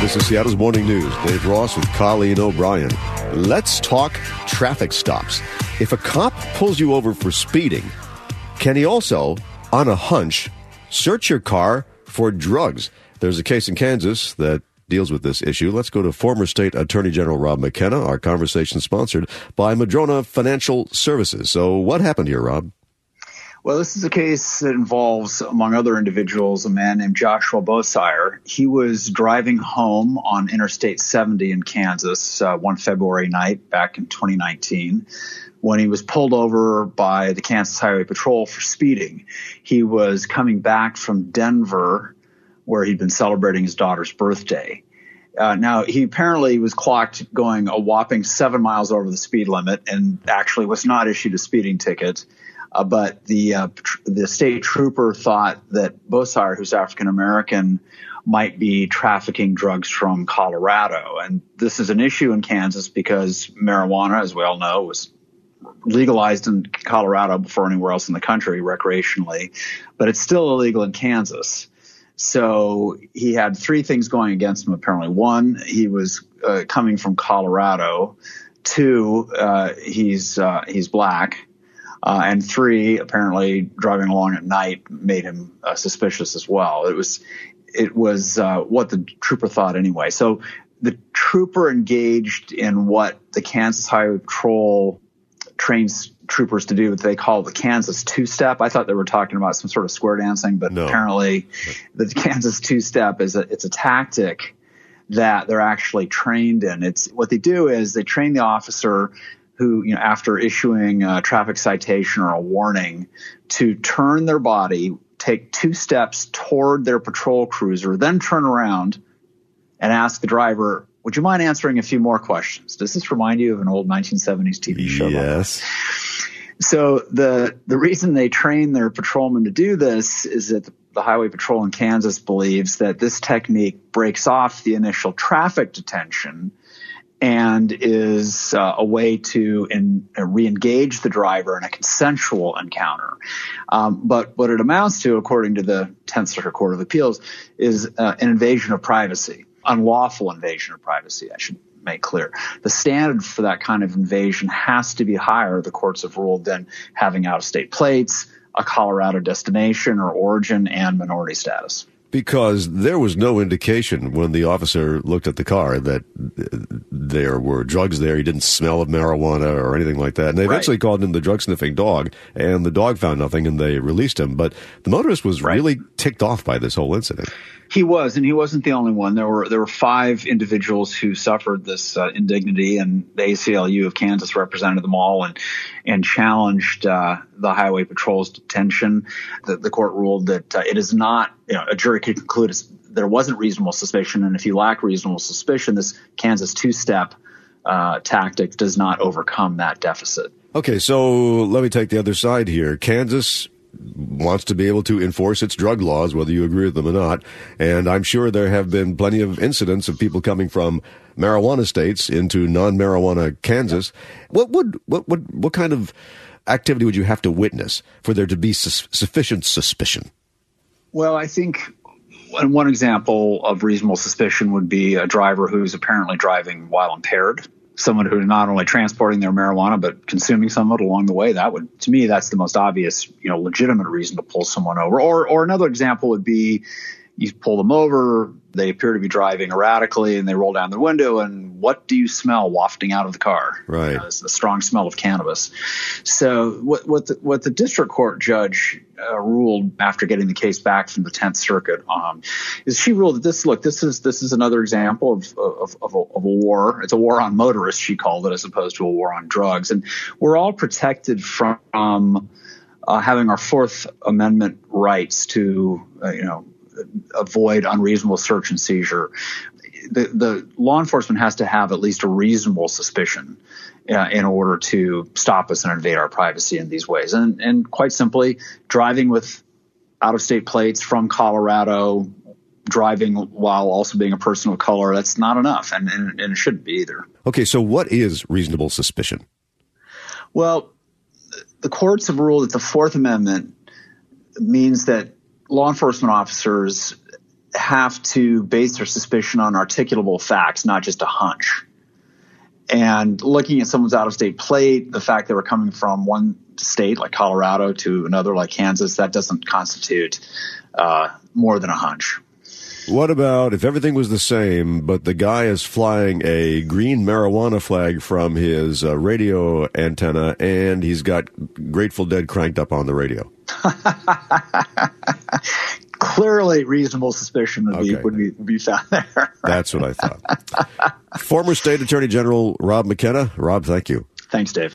This is Seattle's Morning News. Dave Ross with Colleen O'Brien. Let's talk traffic stops. If a cop pulls you over for speeding, can he also, on a hunch, search your car for drugs? There's a case in Kansas that deals with this issue. Let's go to former state attorney general Rob McKenna. Our conversation sponsored by Madrona Financial Services. So what happened here, Rob? Well, this is a case that involves, among other individuals, a man named Joshua Bosire. He was driving home on Interstate 70 in Kansas uh, one February night back in 2019 when he was pulled over by the Kansas Highway Patrol for speeding. He was coming back from Denver, where he'd been celebrating his daughter's birthday. Uh, now, he apparently was clocked going a whopping seven miles over the speed limit and actually was not issued a speeding ticket. Uh, but the uh, tr- the state trooper thought that Bosire, who's African American, might be trafficking drugs from Colorado, and this is an issue in Kansas because marijuana, as we all know, was legalized in Colorado before anywhere else in the country recreationally, but it's still illegal in Kansas. So he had three things going against him. Apparently, one, he was uh, coming from Colorado. Two, uh, he's uh, he's black. Uh, and three, apparently driving along at night made him uh, suspicious as well. It was, it was uh, what the trooper thought anyway. So the trooper engaged in what the Kansas Highway Patrol trains troopers to do what they call the Kansas two step. I thought they were talking about some sort of square dancing, but no. apparently the Kansas two step is a, it's a tactic that they're actually trained in. It's what they do is they train the officer who, you know, after issuing a traffic citation or a warning, to turn their body, take two steps toward their patrol cruiser, then turn around and ask the driver, would you mind answering a few more questions? Does this remind you of an old 1970s TV show? Yes. So the the reason they train their patrolmen to do this is that the, the Highway Patrol in Kansas believes that this technique breaks off the initial traffic detention and is uh, a way to in, uh, re-engage the driver in a consensual encounter. Um, but what it amounts to, according to the 10th Circuit Court of Appeals, is uh, an invasion of privacy, unlawful invasion of privacy. I should make clear. The standard for that kind of invasion has to be higher, the courts have ruled, than having out-of-state plates, a Colorado destination or origin, and minority status because there was no indication when the officer looked at the car that there were drugs there. He didn't smell of marijuana or anything like that. And they eventually right. called in the drug sniffing dog, and the dog found nothing, and they released him. But the motorist was right. really ticked off by this whole incident. He was, and he wasn't the only one. There were there were five individuals who suffered this uh, indignity, and the ACLU of Kansas represented them all and and challenged uh, the Highway Patrol's detention. The, the court ruled that uh, it is not you know, a jury could conclude there wasn't reasonable suspicion, and if you lack reasonable suspicion, this Kansas two-step uh, tactic does not overcome that deficit. Okay, so let me take the other side here. Kansas wants to be able to enforce its drug laws, whether you agree with them or not. And I'm sure there have been plenty of incidents of people coming from marijuana states into non-marijuana Kansas. What would what what what kind of activity would you have to witness for there to be su- sufficient suspicion? Well, I think one example of reasonable suspicion would be a driver who's apparently driving while impaired. Someone who's not only transporting their marijuana but consuming some of it along the way. That would to me that's the most obvious you know legitimate reason to pull someone over. Or or another example would be you pull them over they appear to be driving erratically and they roll down the window and what do you smell wafting out of the car? Right. You know, it's a strong smell of cannabis. So what what the, what the district court judge uh, ruled after getting the case back from the 10th circuit um, is she ruled that this look this is this is another example of of, of, a, of a war. It's a war on motorists she called it as opposed to a war on drugs. And we're all protected from um, uh, having our Fourth Amendment rights to, uh, you know, avoid unreasonable search and seizure. The, the law enforcement has to have at least a reasonable suspicion uh, in order to stop us and invade our privacy in these ways. And, and quite simply, driving with out of state plates from Colorado, driving while also being a person of color, that's not enough. And, and, and it shouldn't be either. Okay, so what is reasonable suspicion? Well, the courts have ruled that the Fourth Amendment means that law enforcement officers have to base their suspicion on articulable facts, not just a hunch. And looking at someone's out of state plate, the fact they were coming from one state like Colorado to another like Kansas, that doesn't constitute uh, more than a hunch. What about if everything was the same, but the guy is flying a green marijuana flag from his uh, radio antenna and he's got Grateful Dead cranked up on the radio? Clearly, reasonable suspicion would, okay. be, would, be, would be found there. That's what I thought. Former State Attorney General Rob McKenna. Rob, thank you. Thanks, Dave.